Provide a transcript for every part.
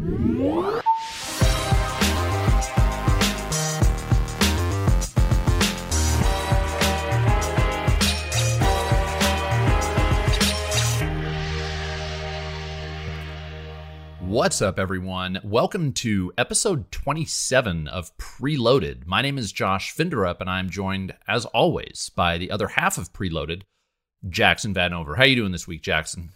What's up, everyone? Welcome to episode 27 of Preloaded. My name is Josh Finderup, and I'm joined, as always, by the other half of Preloaded, Jackson Vanover. How you doing this week, Jackson?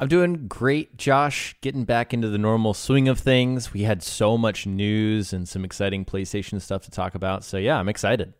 I'm doing great, Josh. Getting back into the normal swing of things. We had so much news and some exciting PlayStation stuff to talk about. So, yeah, I'm excited.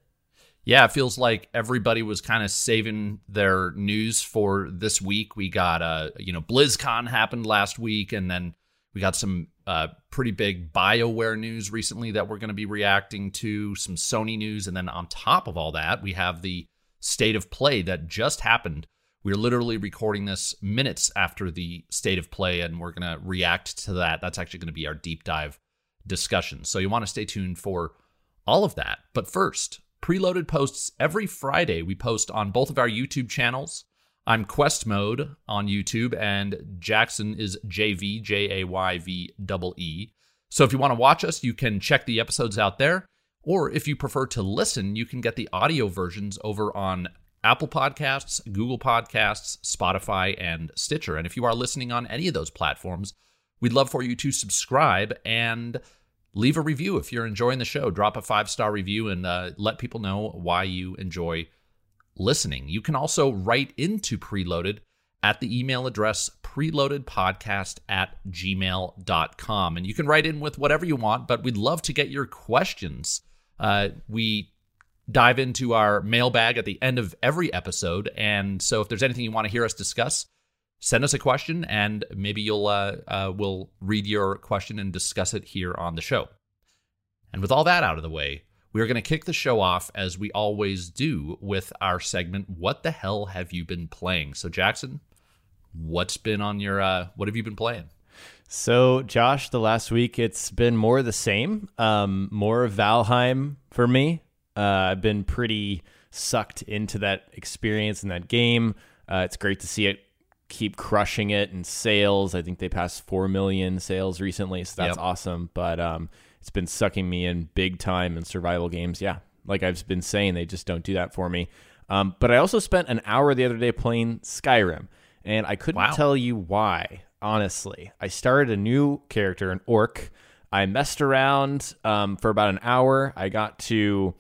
Yeah, it feels like everybody was kind of saving their news for this week. We got, uh, you know, BlizzCon happened last week, and then we got some uh, pretty big BioWare news recently that we're going to be reacting to, some Sony news. And then on top of all that, we have the state of play that just happened. We're literally recording this minutes after the state of play, and we're going to react to that. That's actually going to be our deep dive discussion. So you want to stay tuned for all of that. But first, preloaded posts every Friday. We post on both of our YouTube channels. I'm Quest Mode on YouTube, and Jackson is JV, J A Y V E E. So if you want to watch us, you can check the episodes out there. Or if you prefer to listen, you can get the audio versions over on Apple Podcasts, Google Podcasts, Spotify, and Stitcher. And if you are listening on any of those platforms, we'd love for you to subscribe and leave a review if you're enjoying the show. Drop a five star review and uh, let people know why you enjoy listening. You can also write into Preloaded at the email address preloadedpodcast at gmail.com. And you can write in with whatever you want, but we'd love to get your questions. Uh, we dive into our mailbag at the end of every episode. And so if there's anything you want to hear us discuss, send us a question and maybe you'll uh, uh, we'll read your question and discuss it here on the show. And with all that out of the way, we are going to kick the show off as we always do with our segment what the hell have you been playing so jackson what's been on your uh, what have you been playing so josh the last week it's been more the same um, more valheim for me uh, i've been pretty sucked into that experience in that game uh, it's great to see it keep crushing it in sales i think they passed 4 million sales recently so that's yep. awesome but um, it's been sucking me in big time in survival games. Yeah, like I've been saying, they just don't do that for me. Um, but I also spent an hour the other day playing Skyrim, and I couldn't wow. tell you why. Honestly, I started a new character, an orc. I messed around um, for about an hour. I got to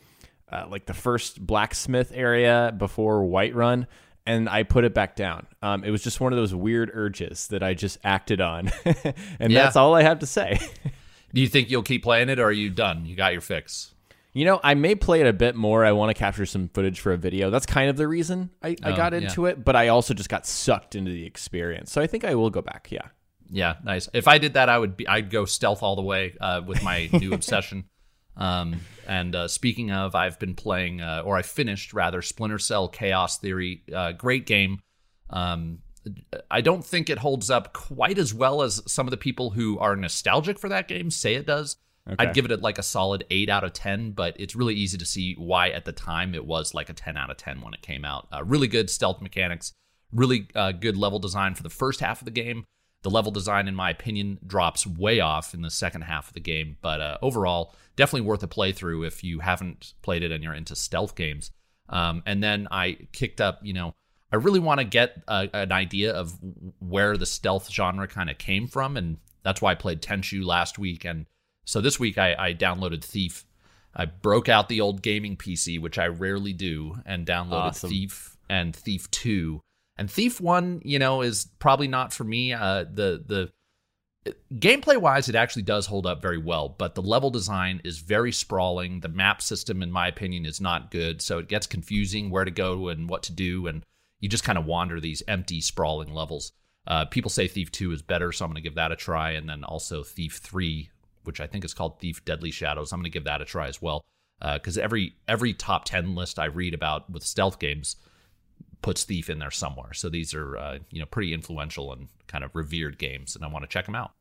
uh, like the first blacksmith area before Whiterun, and I put it back down. Um, it was just one of those weird urges that I just acted on, and yeah. that's all I have to say. Do you think you'll keep playing it, or are you done? You got your fix. You know, I may play it a bit more. I want to capture some footage for a video. That's kind of the reason I, I oh, got into yeah. it, but I also just got sucked into the experience. So I think I will go back. Yeah. Yeah, nice. If I did that, I would be. I'd go stealth all the way uh, with my new obsession. Um, and uh, speaking of, I've been playing, uh, or I finished rather, Splinter Cell Chaos Theory. Uh, great game. Um, I don't think it holds up quite as well as some of the people who are nostalgic for that game say it does. Okay. I'd give it like a solid 8 out of 10, but it's really easy to see why at the time it was like a 10 out of 10 when it came out. Uh, really good stealth mechanics, really uh, good level design for the first half of the game. The level design, in my opinion, drops way off in the second half of the game, but uh, overall, definitely worth a playthrough if you haven't played it and you're into stealth games. Um, and then I kicked up, you know, I really want to get a, an idea of where the stealth genre kind of came from, and that's why I played Tenchu last week. And so this week I, I downloaded Thief. I broke out the old gaming PC, which I rarely do, and downloaded awesome. Thief and Thief Two. And Thief One, you know, is probably not for me. Uh, the the gameplay wise, it actually does hold up very well, but the level design is very sprawling. The map system, in my opinion, is not good, so it gets confusing where to go and what to do. And you just kind of wander these empty, sprawling levels. Uh, people say Thief 2 is better, so I'm going to give that a try. And then also Thief 3, which I think is called Thief Deadly Shadows. I'm going to give that a try as well. Because uh, every every top 10 list I read about with stealth games puts Thief in there somewhere. So these are uh, you know pretty influential and kind of revered games, and I want to check them out.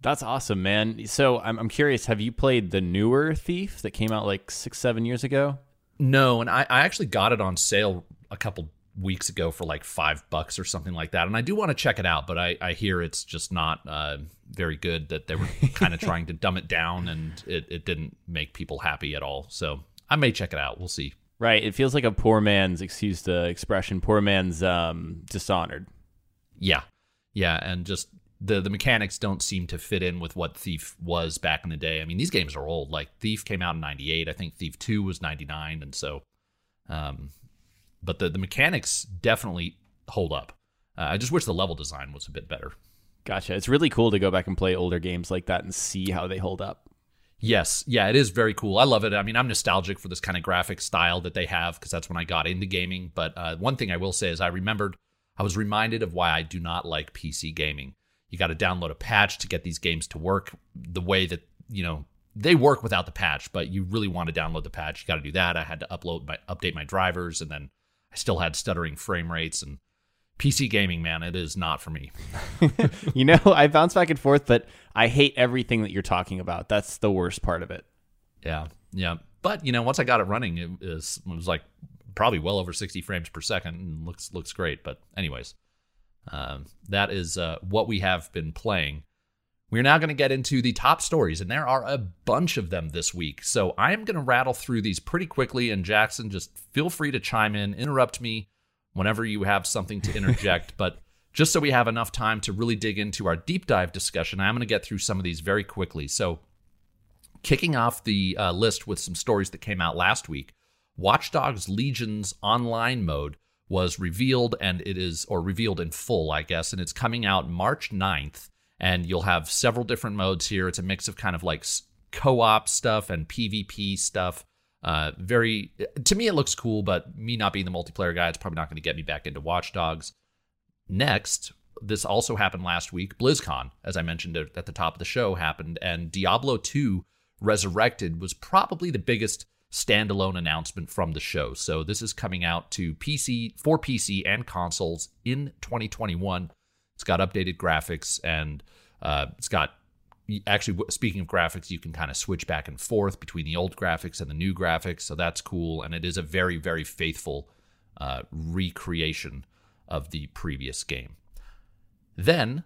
That's awesome, man. So I'm, I'm curious. Have you played the newer Thief that came out like six, seven years ago? No, and I, I actually got it on sale a couple weeks ago for like five bucks or something like that. And I do want to check it out, but I, I hear it's just not uh, very good, that they were kind of trying to dumb it down and it, it didn't make people happy at all. So I may check it out. We'll see. Right. It feels like a poor man's, excuse the expression, poor man's um, Dishonored. Yeah. Yeah. And just the, the mechanics don't seem to fit in with what Thief was back in the day. I mean, these games are old. Like Thief came out in 98. I think Thief 2 was 99. And so, um, but the, the mechanics definitely hold up. Uh, I just wish the level design was a bit better. Gotcha. It's really cool to go back and play older games like that and see how they hold up. Yes, yeah, it is very cool. I love it. I mean, I'm nostalgic for this kind of graphic style that they have because that's when I got into gaming. But uh, one thing I will say is I remembered, I was reminded of why I do not like PC gaming. You got to download a patch to get these games to work the way that you know they work without the patch. But you really want to download the patch, you got to do that. I had to upload my update my drivers, and then I still had stuttering frame rates and PC gaming, man, it is not for me. you know, I bounce back and forth, but I hate everything that you're talking about. That's the worst part of it. Yeah, yeah. But you know, once I got it running, it was, it was like probably well over 60 frames per second, and looks looks great. But anyways, um, that is uh, what we have been playing. We're now going to get into the top stories, and there are a bunch of them this week. So I am going to rattle through these pretty quickly. And Jackson, just feel free to chime in, interrupt me whenever you have something to interject. but just so we have enough time to really dig into our deep dive discussion, I'm going to get through some of these very quickly. So, kicking off the uh, list with some stories that came out last week, Watch Dogs Legion's online mode was revealed and it is, or revealed in full, I guess, and it's coming out March 9th. And you'll have several different modes here. It's a mix of kind of like co op stuff and PvP stuff. Uh, very to me, it looks cool, but me not being the multiplayer guy, it's probably not going to get me back into Watch Dogs. Next, this also happened last week. BlizzCon, as I mentioned at the top of the show, happened, and Diablo 2 Resurrected was probably the biggest standalone announcement from the show. So this is coming out to PC for PC and consoles in 2021. It's got updated graphics and uh, it's got actually speaking of graphics you can kind of switch back and forth between the old graphics and the new graphics so that's cool and it is a very very faithful uh, recreation of the previous game. Then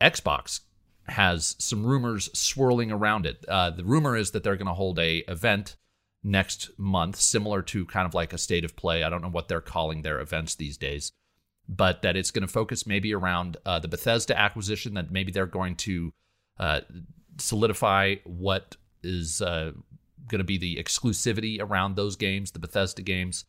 xbox has some rumors swirling around it. Uh, the rumor is that they're going to hold a event next month similar to kind of like a state of play. I don't know what they're calling their events these days but that it's going to focus maybe around uh, the bethesda acquisition that maybe they're going to uh, solidify what is uh, going to be the exclusivity around those games, the Bethesda games.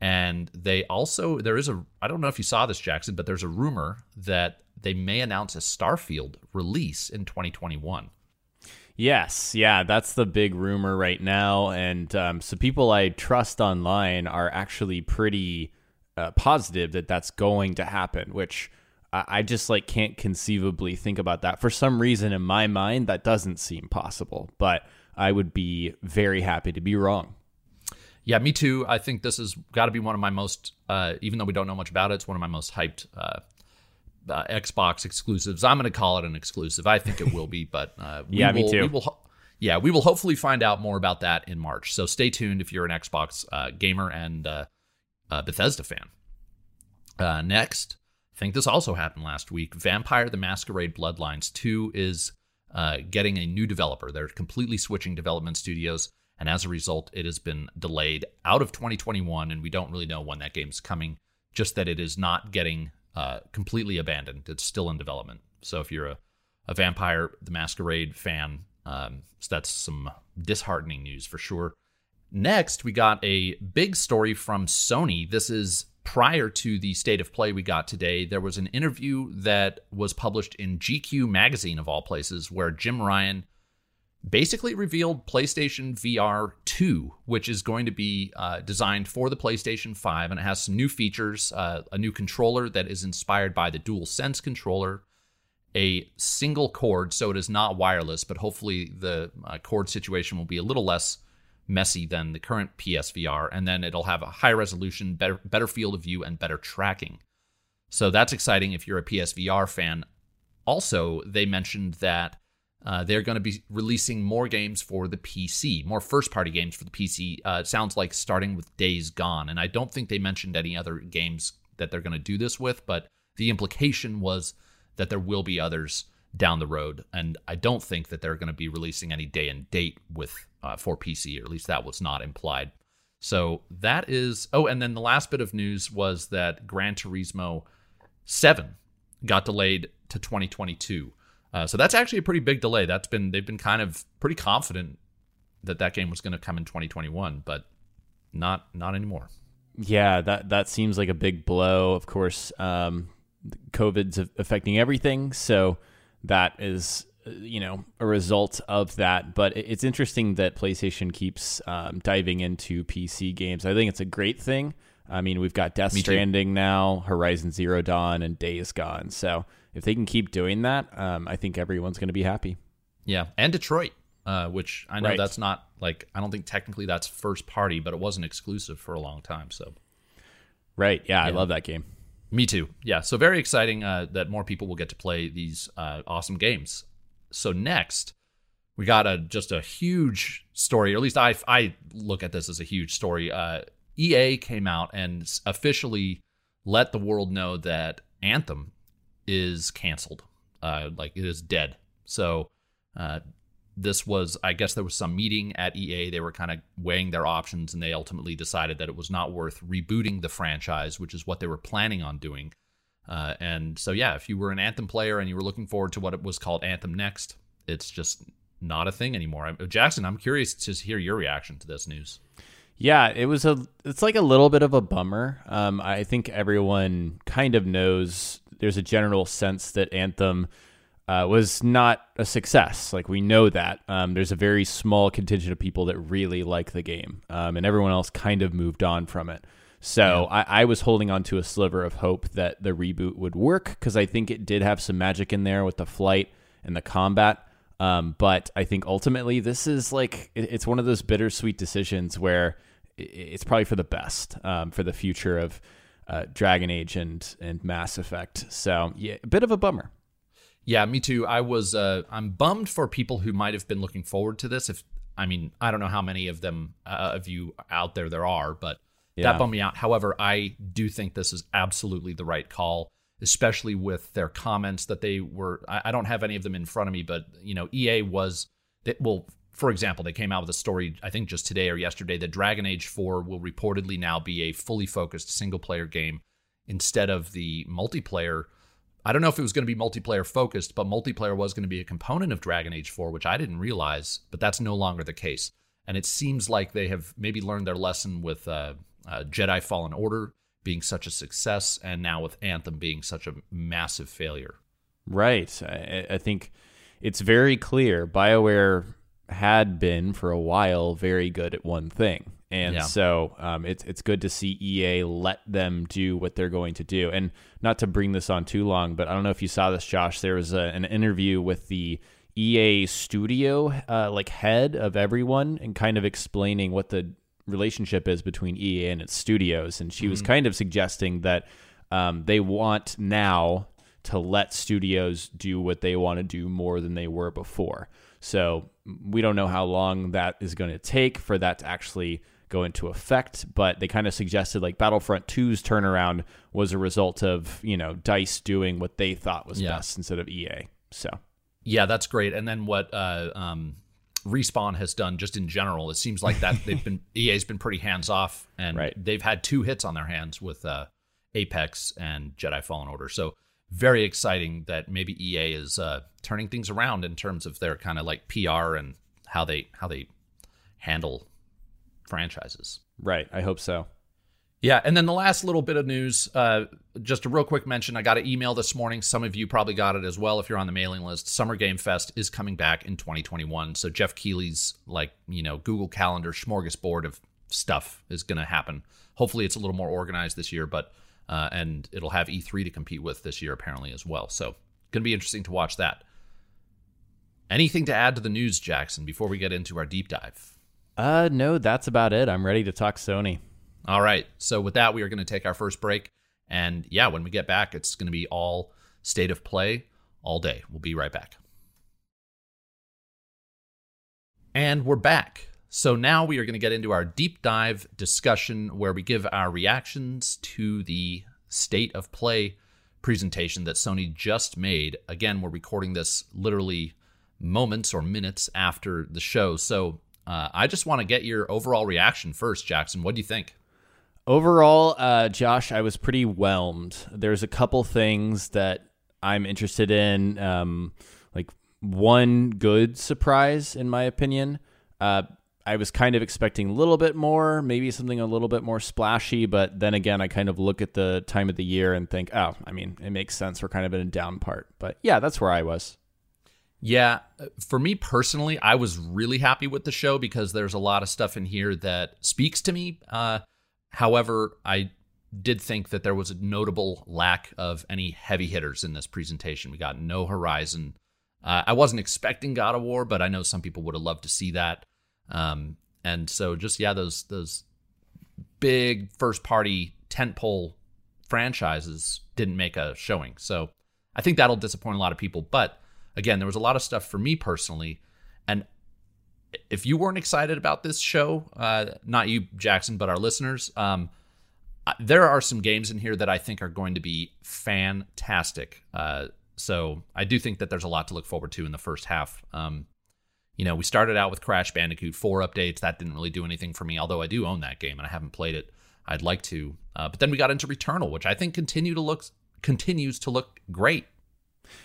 And they also, there is a, I don't know if you saw this, Jackson, but there's a rumor that they may announce a Starfield release in 2021. Yes, yeah, that's the big rumor right now. And um, so people I trust online are actually pretty uh, positive that that's going to happen, which I just like can't conceivably think about that. For some reason in my mind, that doesn't seem possible, but I would be very happy to be wrong. Yeah, me too. I think this has got to be one of my most, uh, even though we don't know much about it, it's one of my most hyped uh, uh, Xbox exclusives. I'm going to call it an exclusive. I think it will be, but uh, yeah, will, me too. We will, yeah, we will hopefully find out more about that in March. So stay tuned if you're an Xbox uh, gamer and uh, Bethesda fan. next, I think this also happened last week. Vampire the Masquerade Bloodlines 2 is uh, getting a new developer. They're completely switching development studios, and as a result, it has been delayed out of 2021, and we don't really know when that game's coming. Just that it is not getting uh, completely abandoned. It's still in development. So if you're a, a Vampire the Masquerade fan, um, so that's some disheartening news for sure. Next, we got a big story from Sony. This is prior to the state of play we got today, there was an interview that was published in GQ magazine, of all places, where Jim Ryan basically revealed PlayStation VR 2, which is going to be uh, designed for the PlayStation 5, and it has some new features uh, a new controller that is inspired by the DualSense controller. A single cord, so it is not wireless, but hopefully the uh, cord situation will be a little less messy than the current PSVR, and then it'll have a higher resolution, better better field of view, and better tracking. So that's exciting if you're a PSVR fan. Also, they mentioned that uh, they're going to be releasing more games for the PC, more first party games for the PC. Uh, sounds like starting with Days Gone. And I don't think they mentioned any other games that they're going to do this with, but the implication was that there will be others down the road. And I don't think that they're going to be releasing any day and date with uh, for PC, or at least that was not implied. So that is. Oh, and then the last bit of news was that Gran Turismo 7 got delayed to 2022. Uh, so that's actually a pretty big delay. That's been they've been kind of pretty confident that that game was going to come in 2021, but not not anymore. Yeah, that that seems like a big blow. Of course, um, COVID's affecting everything, so that is you know a result of that. But it's interesting that PlayStation keeps um, diving into PC games. I think it's a great thing. I mean, we've got Death Stranding now, Horizon Zero Dawn, and Days Gone. So if they can keep doing that, um, I think everyone's going to be happy. Yeah, and Detroit, uh, which I know right. that's not like I don't think technically that's first party, but it wasn't exclusive for a long time. So, right, yeah, yeah. I love that game. Me too. Yeah, so very exciting uh, that more people will get to play these uh, awesome games. So next, we got a just a huge story, or at least I I look at this as a huge story. Uh, EA came out and officially let the world know that Anthem is canceled. Uh, like it is dead. So uh, this was, I guess, there was some meeting at EA. They were kind of weighing their options, and they ultimately decided that it was not worth rebooting the franchise, which is what they were planning on doing. Uh, and so, yeah, if you were an Anthem player and you were looking forward to what it was called Anthem Next, it's just not a thing anymore. Jackson, I'm curious to hear your reaction to this news. Yeah, it was a. It's like a little bit of a bummer. Um, I think everyone kind of knows. There's a general sense that Anthem uh, was not a success. Like we know that. Um, there's a very small contingent of people that really like the game, um, and everyone else kind of moved on from it. So yeah. I, I, was holding on to a sliver of hope that the reboot would work because I think it did have some magic in there with the flight and the combat. Um, but I think ultimately this is like it, it's one of those bittersweet decisions where it, it's probably for the best um, for the future of uh, Dragon Age and and Mass Effect. So yeah, a bit of a bummer. Yeah, me too. I was uh, I'm bummed for people who might have been looking forward to this. If I mean, I don't know how many of them uh, of you out there there are, but yeah. that bummed me out. However, I do think this is absolutely the right call especially with their comments that they were. I, I don't have any of them in front of me, but you know, EA was. They, well, for example, they came out with a story, I think just today or yesterday, that Dragon Age 4 will reportedly now be a fully focused single player game instead of the multiplayer. I don't know if it was going to be multiplayer focused, but multiplayer was going to be a component of Dragon Age 4, which I didn't realize, but that's no longer the case. And it seems like they have maybe learned their lesson with uh, uh, Jedi Fallen Order being such a success and now with Anthem being such a massive failure. Right. I, I think it's very clear BioWare had been for a while very good at one thing. And yeah. so um, it's it's good to see EA let them do what they're going to do. And not to bring this on too long, but I don't know if you saw this, Josh. There was a, an interview with the EA studio uh, like head of everyone and kind of explaining what the relationship is between EA and its studios. And she mm-hmm. was kind of suggesting that um, they want now to let studios do what they want to do more than they were before. So we don't know how long that is going to take for that to actually go into effect, but they kind of suggested like Battlefront 2's turnaround was a result of, you know, DICE doing what they thought was yeah. best instead of EA. So yeah, that's great. And then what uh, um, Respawn has done just in general. It seems like that they've been EA's been pretty hands off, and right. they've had two hits on their hands with uh, Apex and Jedi Fallen Order. So very exciting that maybe EA is uh, turning things around in terms of their kind of like PR and how they how they handle franchises. Right. I hope so. Yeah, and then the last little bit of news, uh, just a real quick mention. I got an email this morning. Some of you probably got it as well if you're on the mailing list. Summer Game Fest is coming back in 2021. So Jeff Keighley's like you know Google Calendar smorgasbord of stuff is going to happen. Hopefully, it's a little more organized this year, but uh, and it'll have E3 to compete with this year apparently as well. So going to be interesting to watch that. Anything to add to the news, Jackson, before we get into our deep dive? Uh, no, that's about it. I'm ready to talk Sony. All right. So with that, we are going to take our first break. And yeah, when we get back, it's going to be all state of play all day. We'll be right back. And we're back. So now we are going to get into our deep dive discussion where we give our reactions to the state of play presentation that Sony just made. Again, we're recording this literally moments or minutes after the show. So uh, I just want to get your overall reaction first, Jackson. What do you think? Overall, uh, Josh, I was pretty whelmed. There's a couple things that I'm interested in. Um, like one good surprise, in my opinion. Uh, I was kind of expecting a little bit more, maybe something a little bit more splashy, but then again, I kind of look at the time of the year and think, oh, I mean, it makes sense. We're kind of in a down part. But yeah, that's where I was. Yeah, for me personally, I was really happy with the show because there's a lot of stuff in here that speaks to me. Uh, however, I did think that there was a notable lack of any heavy hitters in this presentation. We got no Horizon. Uh, I wasn't expecting God of War, but I know some people would have loved to see that. Um, and so just yeah, those those big first party tentpole franchises didn't make a showing. So I think that'll disappoint a lot of people. But again, there was a lot of stuff for me personally, if you weren't excited about this show, uh, not you, Jackson, but our listeners, um, there are some games in here that I think are going to be fantastic. Uh, so I do think that there's a lot to look forward to in the first half. Um, you know, we started out with Crash Bandicoot 4 updates. That didn't really do anything for me, although I do own that game and I haven't played it. I'd like to. Uh, but then we got into Returnal, which I think continue to look continues to look great.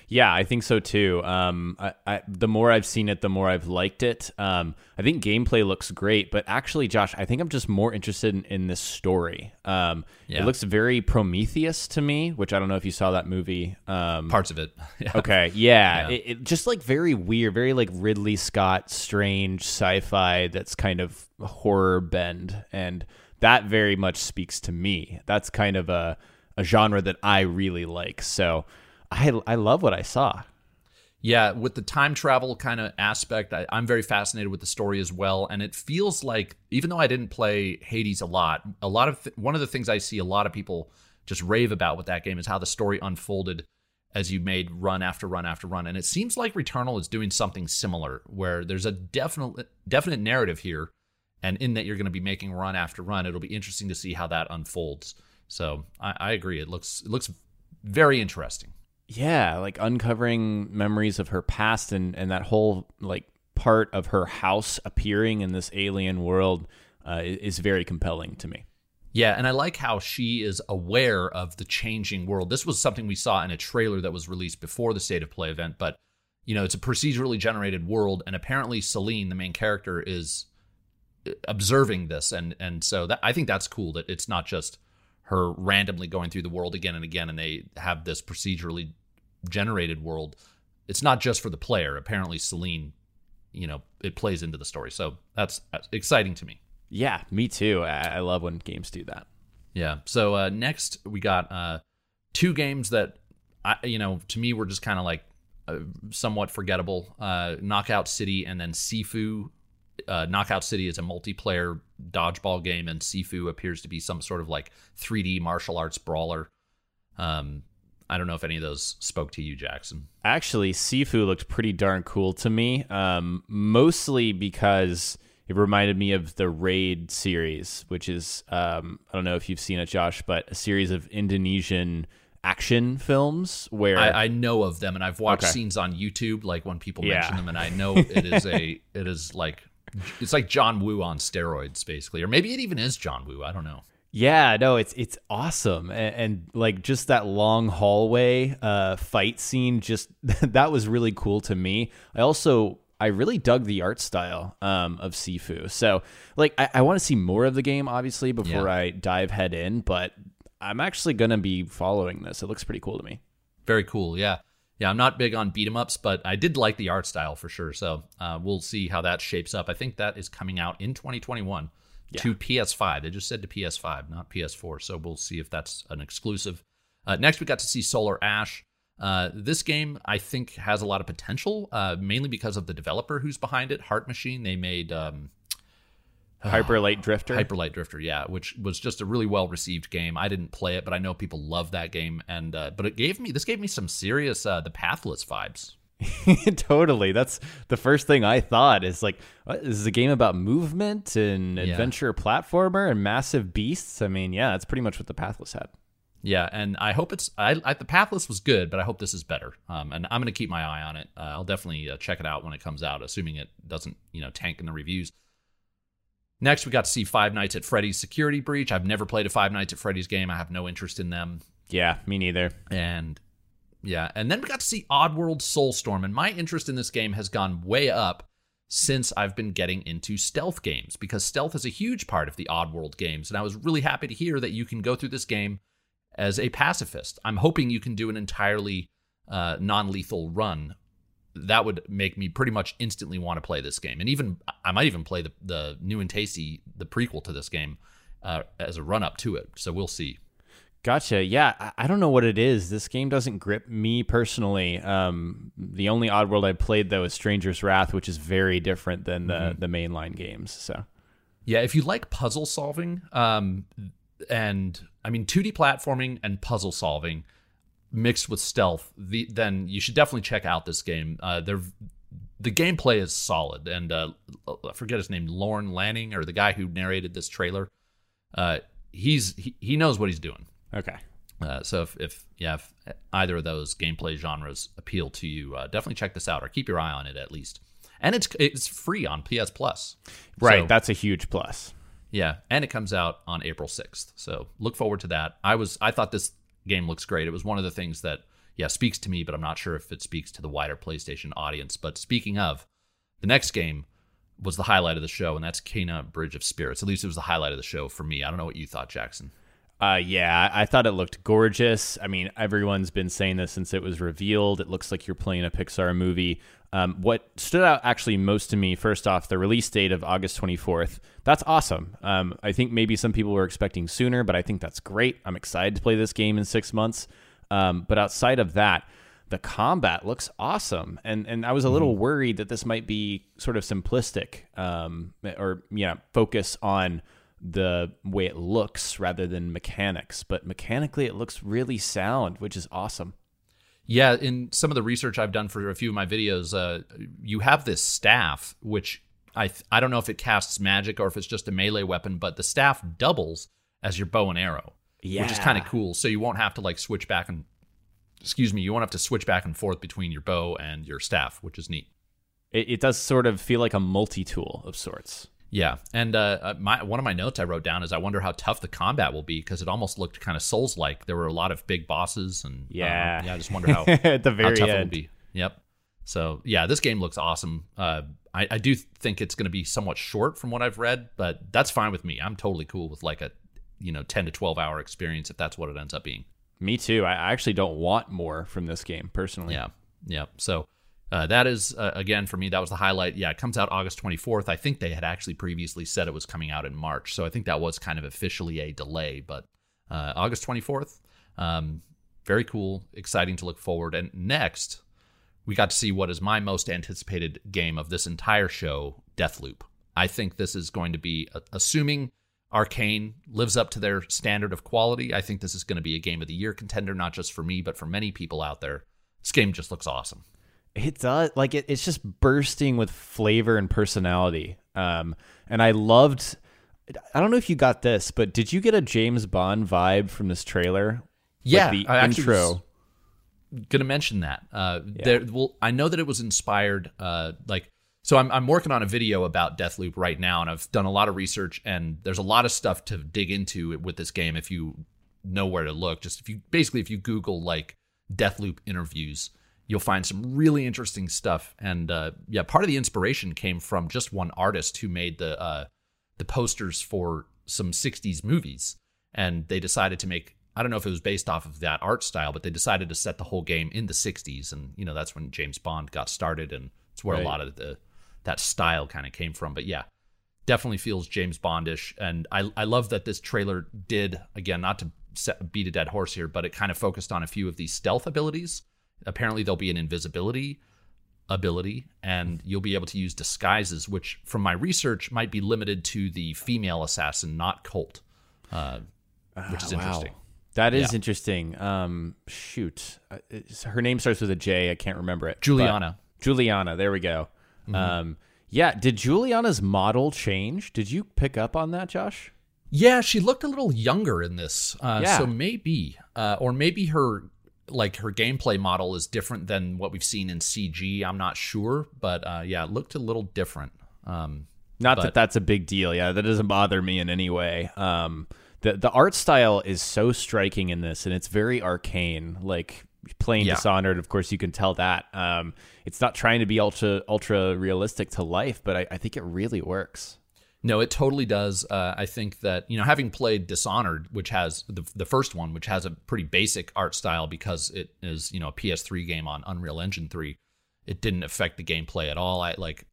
Yeah, I think so too. Um, I, I, the more I've seen it, the more I've liked it. Um, I think gameplay looks great, but actually, Josh, I think I'm just more interested in, in this story. Um, yeah. It looks very Prometheus to me, which I don't know if you saw that movie. Um, Parts of it. yeah. Okay, yeah, yeah. It, it, just like very weird, very like Ridley Scott, strange sci-fi that's kind of horror bend, and that very much speaks to me. That's kind of a a genre that I really like. So. I I love what I saw. Yeah, with the time travel kind of aspect, I, am very fascinated with the story as well. And it feels like, even though I didn't play Hades a lot, a lot of th- one of the things I see a lot of people just rave about with that game is how the story unfolded as you made run after run after run. And it seems like Returnal is doing something similar, where there's a definite definite narrative here, and in that you're going to be making run after run. It'll be interesting to see how that unfolds. So I, I agree. It looks it looks very interesting yeah, like uncovering memories of her past and and that whole like part of her house appearing in this alien world uh, is very compelling to me. Yeah, and I like how she is aware of the changing world. This was something we saw in a trailer that was released before the State of Play event, but you know, it's a procedurally generated world and apparently Selene, the main character is uh, observing this and and so that I think that's cool that it's not just her randomly going through the world again and again and they have this procedurally generated world. It's not just for the player. Apparently Selene you know it plays into the story. So that's, exciting to me. Yeah me too. I, I, love when games do that. Yeah. So uh, next we got uh, two games that I, you know to me were just kind of like uh, somewhat forgettable uh, knockout city and then sifu uh, knockout city is a multiplayer dodgeball game and sifu appears to be some sort of like 3d martial arts brawler um, I don't know if any of those spoke to you, Jackson. Actually, Sifu looked pretty darn cool to me, um, mostly because it reminded me of the Raid series, which is, um, I don't know if you've seen it, Josh, but a series of Indonesian action films where I, I know of them and I've watched okay. scenes on YouTube, like when people yeah. mention them, and I know it is a, it is like, it's like John Woo on steroids, basically, or maybe it even is John Woo. I don't know. Yeah, no, it's it's awesome, and, and, like just that long hallway uh, fight scene, just that was really cool to me. I also I really dug the art style um, of Sifu, so like I, I want to see more of the game, obviously, before yeah. I dive head in. But I'm actually gonna be following this. It looks pretty cool to me. Very cool, yeah, yeah. I'm not big on beat 'em ups, but I did like the art style for sure. So uh, we'll see how that shapes up. I think that is coming out in 2021 yeah. to PS5. They just said to PS5, not PS4. So we'll see if that's an exclusive. Uh, next, we got to see Solar Ash. Uh, this game, I think, has a lot of potential, uh, mainly because of the developer who's behind it, Heart Machine. They made um, Hyper Light Drifter. Hyper Light Drifter, yeah, which was just a really well received game. I didn't play it, but I know people love that game. And uh, but it gave me this gave me some serious uh, the Pathless vibes. totally. That's the first thing I thought is like, what, this is a game about movement and Yeah. adventure platformer and massive beasts. I mean, yeah, that's pretty much what the Pathless had. Yeah, and I hope it's. I, I the Pathless was good, but I hope this is better. Um, and I'm going to keep my eye on it. Uh, I'll definitely uh, check it out when it comes out, assuming it doesn't, you know, tank in the reviews. Next, we got to see Five Nights at Freddy's Security Breach. I've never played a Five Nights at Freddy's game. I have no interest in them. Yeah, me neither. And yeah, and then we got to see Oddworld Soulstorm, and my interest in this game has gone way up since I've been getting into stealth games because stealth is a huge part of the Oddworld games, and I was really happy to hear that you can go through this game as a pacifist. I'm hoping you can do an entirely uh, non-lethal run. That would make me pretty much instantly want to play this game, and even I might even play the the new and tasty the prequel to this game uh, as a run up to it. So we'll see. Gotcha. Yeah, I- I don't know what it is. This game doesn't grip me personally. Um, the only Oddworld I played though is Stranger's Wrath, which is very different than the the mainline games. So Yeah, if you like puzzle solving, um, and I mean 2D platforming and puzzle solving mixed with stealth, the, then you should definitely check out this game. Uh, they're, the gameplay is solid, and uh, I forget his name, Lorne Lanning, or the guy who narrated this trailer. Uh, he's he, he knows what he's doing. okay, Uh, so if, if yeah, if either of those gameplay genres appeal to you, uh, definitely check this out or keep your eye on it at least. And it's it's free on PS Plus. right. So- that's a huge plus. yeah, and it comes out on April 6th. So look forward to that. I was I thought this game looks great. It was one of the things that yeah, speaks to me, but I'm not sure if it speaks to the wider PlayStation audience. But speaking of, the next game was the highlight of the show, and that's Kena Bridge of Spirits. At least it was the highlight of the show for me. I don't know what you thought, Jackson. Uh, yeah, I thought it looked gorgeous. I mean, everyone's been saying this since it was revealed. It looks like you're playing a Pixar movie. Um, what stood out actually most to me, first off, the release date of August 24th. That's awesome. Um, I think maybe some people were expecting sooner, but I think that's great. I'm excited to play this game in six months. Um, but outside of that, the combat looks awesome, and and I was a little worried that this might be sort of simplistic, um, or yeah, focus on the way it looks rather than mechanics. But mechanically, it looks really sound, which is awesome. Yeah, in some of the research I've done for a few of my videos, uh, you have this staff, which I th- I don't know if it casts magic or if it's just a melee weapon, but the staff doubles as your bow and arrow, which is kind of cool. So you won't have to like switch back and excuse me, you won't have to switch back and forth between your bow and your staff, which is neat. It, it does sort of feel like a multi tool of sorts. Yeah, and uh, uh, my one of my notes I wrote down is I wonder how tough the combat will be because it almost looked kind of Souls like. There were a lot of big bosses, and uh, Yeah. yeah, I just wonder how At the how very tough it will be. Yep. So yeah, this game looks awesome. Uh, I, I do think it's going to be somewhat short from what I've read, but that's fine with me. I'm totally cool with like a you know 10 to 12 hour experience if that's what it ends up being. Me too. I I actually don't want more from this game personally. Yeah, yeah. So uh, that is uh, again for me that was the highlight. Yeah, it comes out August 24th. I think they had actually previously said it was coming out in March, so I think that was kind of officially a delay. But uh, August 24th, um, very cool, exciting to look forward. And next, we got to see what is my most anticipated game of this entire show, Deathloop. I think this is going to be, uh, assuming Arkane lives up to their standard of quality, I think this is going to be a game of the year contender, not just for me, but for many people out there. This game just looks awesome. It does like it, it's just bursting with flavor and personality. Um, and I loved. I don't know if you got this, but did you get a James Bond vibe from this trailer? Yeah, like the I intro. gonna mention that. Uh, there, well, I know that it was inspired. Uh, like, so I'm I'm working on a video about Deathloop right now, and I've done a lot of research, and there's a lot of stuff to dig into with this game. If you know where to look, just if you basically if you Google like Deathloop interviews, you'll find some really interesting stuff. And uh, yeah, part of the inspiration came from just one artist who made the uh, the posters for some 60s movies. And they decided to make I don't know if it was based off of that art style but they decided to set the whole game in the 60s and you know that's when James Bond got started and it's where Right. a lot of the that style kind of came from. But yeah definitely feels James Bondish. And I I love that this trailer did again not to set, beat a dead horse here but it kind of focused on a few of these stealth abilities apparently there'll be an invisibility ability and you'll be able to use disguises which from my research might be limited to the female assassin not colt uh, which is Ah, wow. interesting That is Yeah. interesting. Um, shoot, Uh, her name starts with a J. I can't remember it. Julianna. Julianna. There we go. Mm-hmm. Um, yeah. Did Julianna's model change? Did you pick up on that, Josh? Yeah, she looked a little younger in this. Uh, Yeah. So maybe, uh, or maybe her like her gameplay model is different than what we've seen in CG. I'm not sure, but uh, yeah, it looked a little different. Um, Not But- that that's a big deal. Yeah, that doesn't bother me in any way. Um, the the art style is so striking in this, and it's very arcane. Like playing Yeah. Dishonored, of course, you can tell that. Um, it's not trying to be ultra ultra realistic to life, but I, I think it really works. No, it totally does. Uh, I think that you know, having played Dishonored, which has the the first one, which has a pretty basic art style because it is you know a PS3 game on Unreal Engine three, it didn't affect the gameplay at all. I like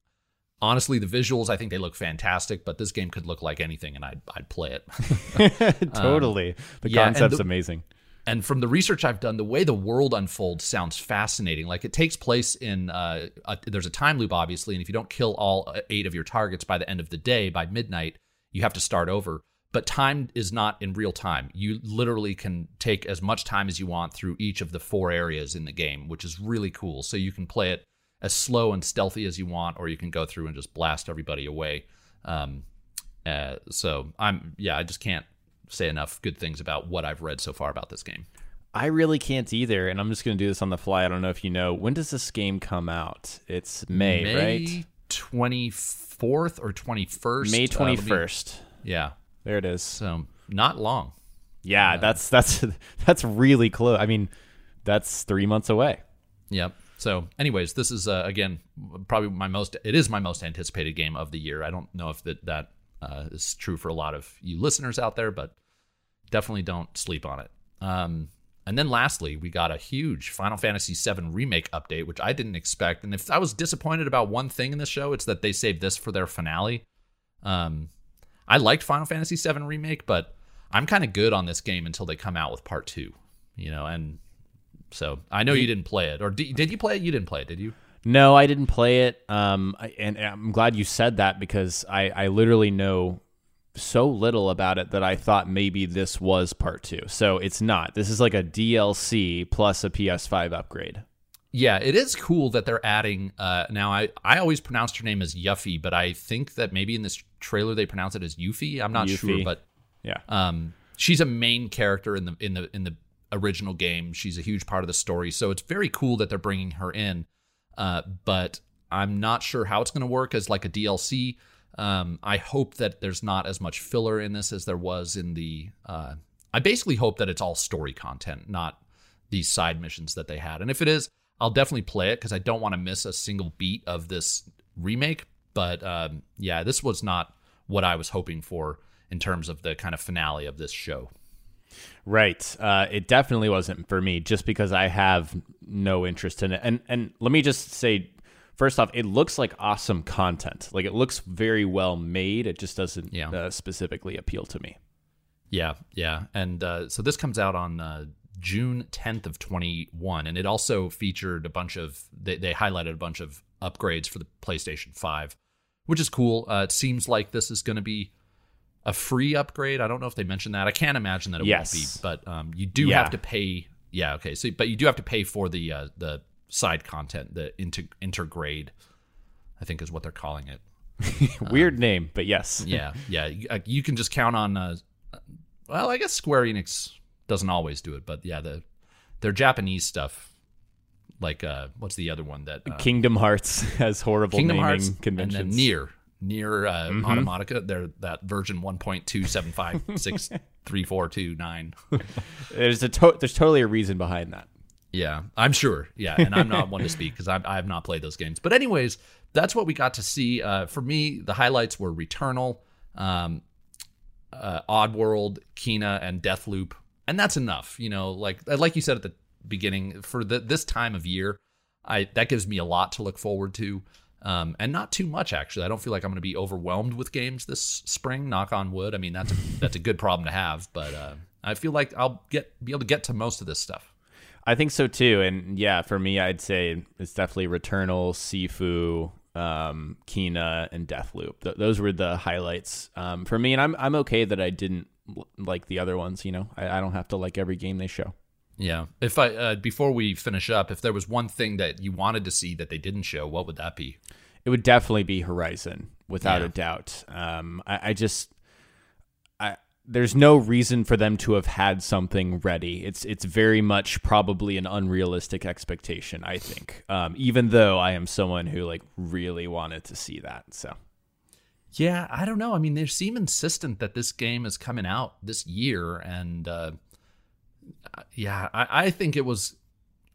honestly the visuals. I think they look fantastic, but this game could look like anything, and I'd I'd play it. totally, the yeah, concept's the- amazing. And from the research I've done, the way the world unfolds sounds fascinating. Like it takes place in uh, a, there's a time loop, obviously, and if you don't kill all uh, eight of your targets by the end of the day, by midnight, you have to start over. But time is not in real time. You literally can take as much time as you want through each of the four areas in the game, which is really cool. So you can play it as slow and stealthy as you want, or you can go through and just blast everybody away. Um, uh, so I'm yeah, I just can't say enough good things about what I've read so far about this game. I really can't either, and I'm just going to do this on the fly. I don't know if you know when does this game come out? It's May, right? twenty fourth or twenty first. May twenty first. yeah, there it is. so not long. Yeah, that's that's that's really close. I mean, that's three months away. Yep. So, anyways, this is uh, again probably my most. It is my most anticipated game of the year. I don't know if that that uh, is true for a lot of you listeners out there, but definitely don't sleep on it. Um, and then lastly, we got a huge Final Fantasy VII remake update, which I didn't expect. And if I was disappointed about one thing in the show, it's that they saved this for their finale. Um, I liked Final Fantasy VII remake, but I'm kind of good on this game until they come out with part two. You know, and so I know you didn't play it, or did, did you play it? You didn't play it, did you? No, I didn't play it. Um, I, and, and I'm glad you said that because I, I literally know so little about it that I thought maybe this was part two. So it's not. This is like a DLC plus a PS5 upgrade. Yeah, it is cool that they're adding. Uh, now, I I always pronounced her name as Yuffie, but I think that maybe in this trailer they pronounce it as Yuffie. I'm not sure, but Yeah. um, she's a main character in the in the in the original game. She's a huge part of the story, so it's very cool that they're bringing her in. Uh, but I'm not sure how it's going to work as like a DLC. Um, I hope that there's not as much filler in this as there was in the. Uh, I basically hope that it's all story content, not these side missions that they had. And if it is, I'll definitely play it because I don't want to miss a single beat of this remake. But um, yeah, this was not what I was hoping for in terms of the kind of finale of this show. Right. Uh, it definitely wasn't for me just because I have no interest in it. And and let me just say first off, it looks like awesome content. Like it looks very well made. It just doesn't Yeah. uh, specifically appeal to me. Yeah, yeah. And uh, so this comes out on uh, June 10th of 21, and it also featured a bunch of they, they highlighted a bunch of upgrades for the PlayStation 5, which is cool. Uh, it seems like this is going to be a free upgrade. I don't know if they mentioned that. I can't imagine that it Yes. won't be, but um, you do Yeah. have to pay. Yeah, okay. So, but you do have to pay for the uh, the side content, the inter intergrade. I think is what they're calling it. Weird name, but yes. yeah, yeah. You, uh, you can just count on. Uh, well, I guess Square Enix doesn't always do it, but yeah, the their Japanese stuff. Like, uh, what's the other one that uh, Kingdom Hearts has horrible Kingdom naming Hearts conventions. and then Near Near uh, Automatica. They're that version one point two seven five six three four two nine. There's a to- there's totally a reason behind that. Yeah, I'm sure. Yeah, and I'm not one to speak because I have not played those games. But anyways, that's what we got to see. Uh, for me, the highlights were Returnal, um, uh, Oddworld, Kena, and Deathloop, and that's enough. You know, like like you said at the beginning, for the, this time of year, I that gives me a lot to look forward to. Um, and not too much actually. I don't feel like I'm going to be overwhelmed with games this spring. Knock on wood. I mean that's a, that's a good problem to have, but uh, I feel like I'll get be able to get to most of this stuff. I think so too. And yeah, for me, I'd say it's definitely Returnal, Sifu, um, Kena, and Deathloop. Th- those were the highlights um, for me. And I'm I'm okay that I didn't like the other ones. You know, I, I don't have to like every game they show. Yeah. If I uh, before we finish up, if there was one thing that you wanted to see that they didn't show, what would that be? It would definitely be Horizon, without Yeah. a doubt. Um, I, I just, I there's no reason for them to have had something ready. It's it's very much probably an unrealistic expectation. I think, um, even though I am someone who like really wanted to see that. So Yeah, I don't know. I mean, they seem insistent that this game is coming out this year, and uh, yeah, I, I think it was.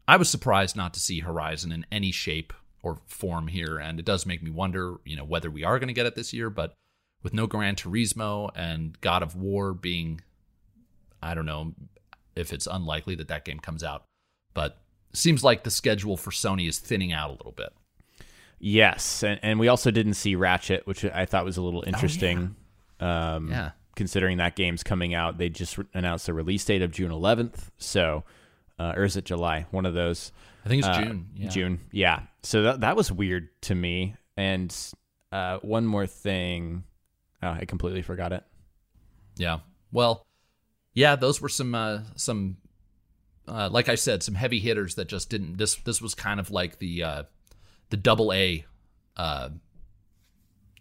I was surprised not to see Horizon in any shape or form here, and it does make me wonder, you know, whether we are going to get it this year. But with no Gran Turismo and God of War being, I don't know if it's unlikely that that game comes out, but seems like the schedule for Sony is thinning out a little bit. yes, and, and we also didn't see Ratchet, which I thought was a little interesting. Um, Yeah. Considering that game's coming out. They just re- announced the release date of June 11th. So, uh, or is it July? One of those. I think it's Uh, June. Yeah. June. Yeah. So that that was weird to me. And uh, one more thing. Oh, I completely forgot it. Yeah. Well, yeah, those were some uh some uh like I said, some heavy hitters that just didn't this this was kind of like the uh the double A uh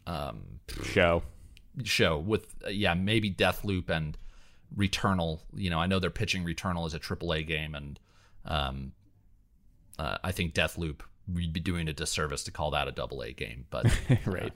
um Show. Show with uh, yeah, maybe Deathloop and Returnal. You know, I know they're pitching Returnal as a triple A game and um uh, I think Deathloop we'd be doing a disservice to call that a double A game, but Right.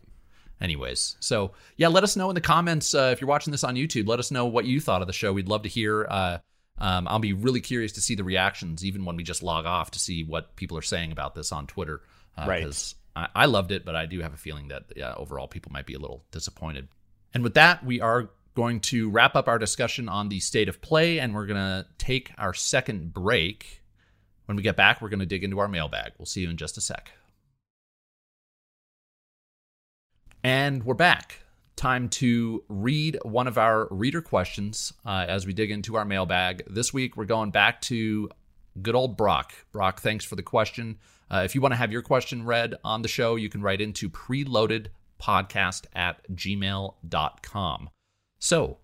anyways so yeah let us know in the comments uh, if you're watching this on youtube let us know what you thought of the show we'd love to hear uh, um, i'll be really curious to see the reactions even when we just log off to see what people are saying about this on twitter uh, Right. because I, I loved it but i do have a feeling that yeah, overall people might be a little disappointed and with that we are going to wrap up our discussion on the state of play and we're going to take our second break when we get back we're going to dig into our mailbag we'll see you in just a sec And we're back. Time to read one of our reader questions uh, as we dig into our mailbag. This week, we're going back to good old Brock. Brock, thanks for the question. Uh, if you want to have your question read on the show, you can write into preloadedpodcast at gmail.com. So,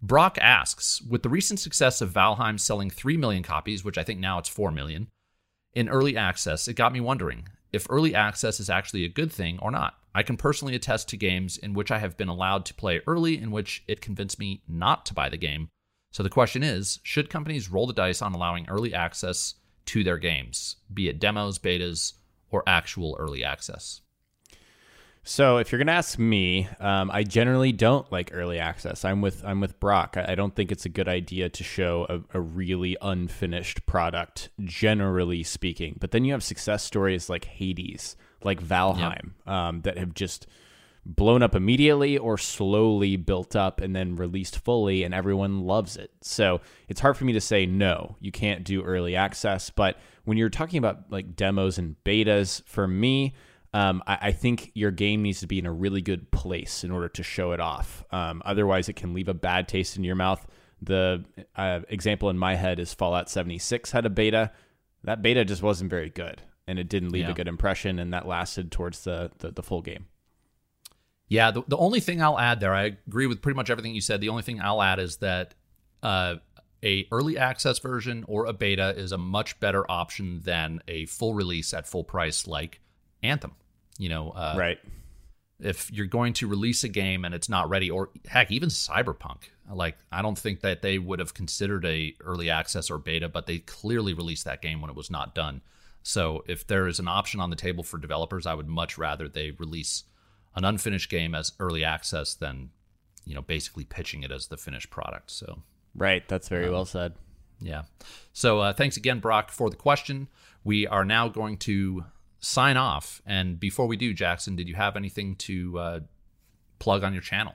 Brock asks With the recent success of Valheim selling 3 million copies, which I think now it's 4 million, in early access, it got me wondering if early access is actually a good thing or not. I can personally attest to games in which I have been allowed to play early, in which it convinced me not to buy the game. So the question is should companies roll the dice on allowing early access to their games, be it demos, betas, or actual early access? So if you're gonna ask me, um, I generally don't like early access. I'm with I'm with Brock. I, I don't think it's a good idea to show a, a really unfinished product, generally speaking. But then you have success stories like Hades, like Valheim, um, that have just blown up immediately or slowly built up and then released fully, and everyone loves it. So it's hard for me to say no, you can't do early access. But when you're talking about like demos and betas, for me, um, I, I think your game needs to be in a really good place in order to show it off. Um, otherwise, it can leave a bad taste in your mouth. The uh, example in my head is Fallout 76 had a beta. That beta just wasn't very good, and it didn't leave Yeah. a good impression, and that lasted towards the, the, the full game. Yeah, the, the only thing I'll add there, I agree with pretty much everything you said. The only thing I'll add is that uh, a early access version or a beta is a much better option than a full release at full price like Anthem. You know, uh, right. if you're going to release a game and it's not ready, or heck, even Cyberpunk, like I don't think that they would have considered a early access or beta, but they clearly released that game when it was not done. So if there is an option on the table for developers, I would much rather they release an unfinished game as early access than you know basically pitching it as the finished product. So Right. That's very well said. yeah. So uh, thanks again, Brock, for the question. We are now going to sign off. And before we do, Jackson, did you have anything to uh, plug on your channel?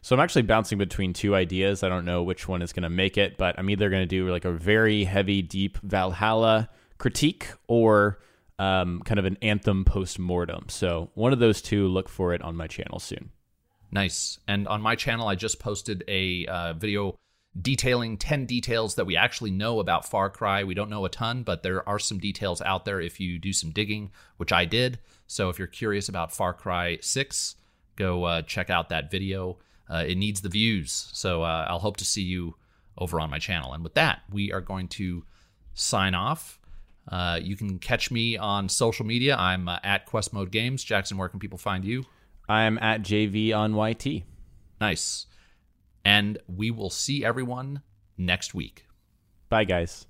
So I'm actually bouncing between two ideas. I don't know which one is going to make it, but I'm either going to do like a very heavy, deep Valhalla critique or um, kind of an anthem post mortem. So one of those two, look for it on my channel soon. Nice. And on my channel, I just posted a uh, video detailing 10 details that we actually know about Far Cry. We don't know a ton, but there are some details out there if you do some digging, which I did. So if you're curious about Far Cry 6, go uh, check out that video. uh, it needs the views. So uh, I'll hope to see you over on my channel. And with that, we are going to sign off. Uh, you can catch me on social media. I'm uh, at Quest Mode Games. Jackson, where can people find you? I'm at JV on YT. Nice. And we will see everyone next week. Bye, guys.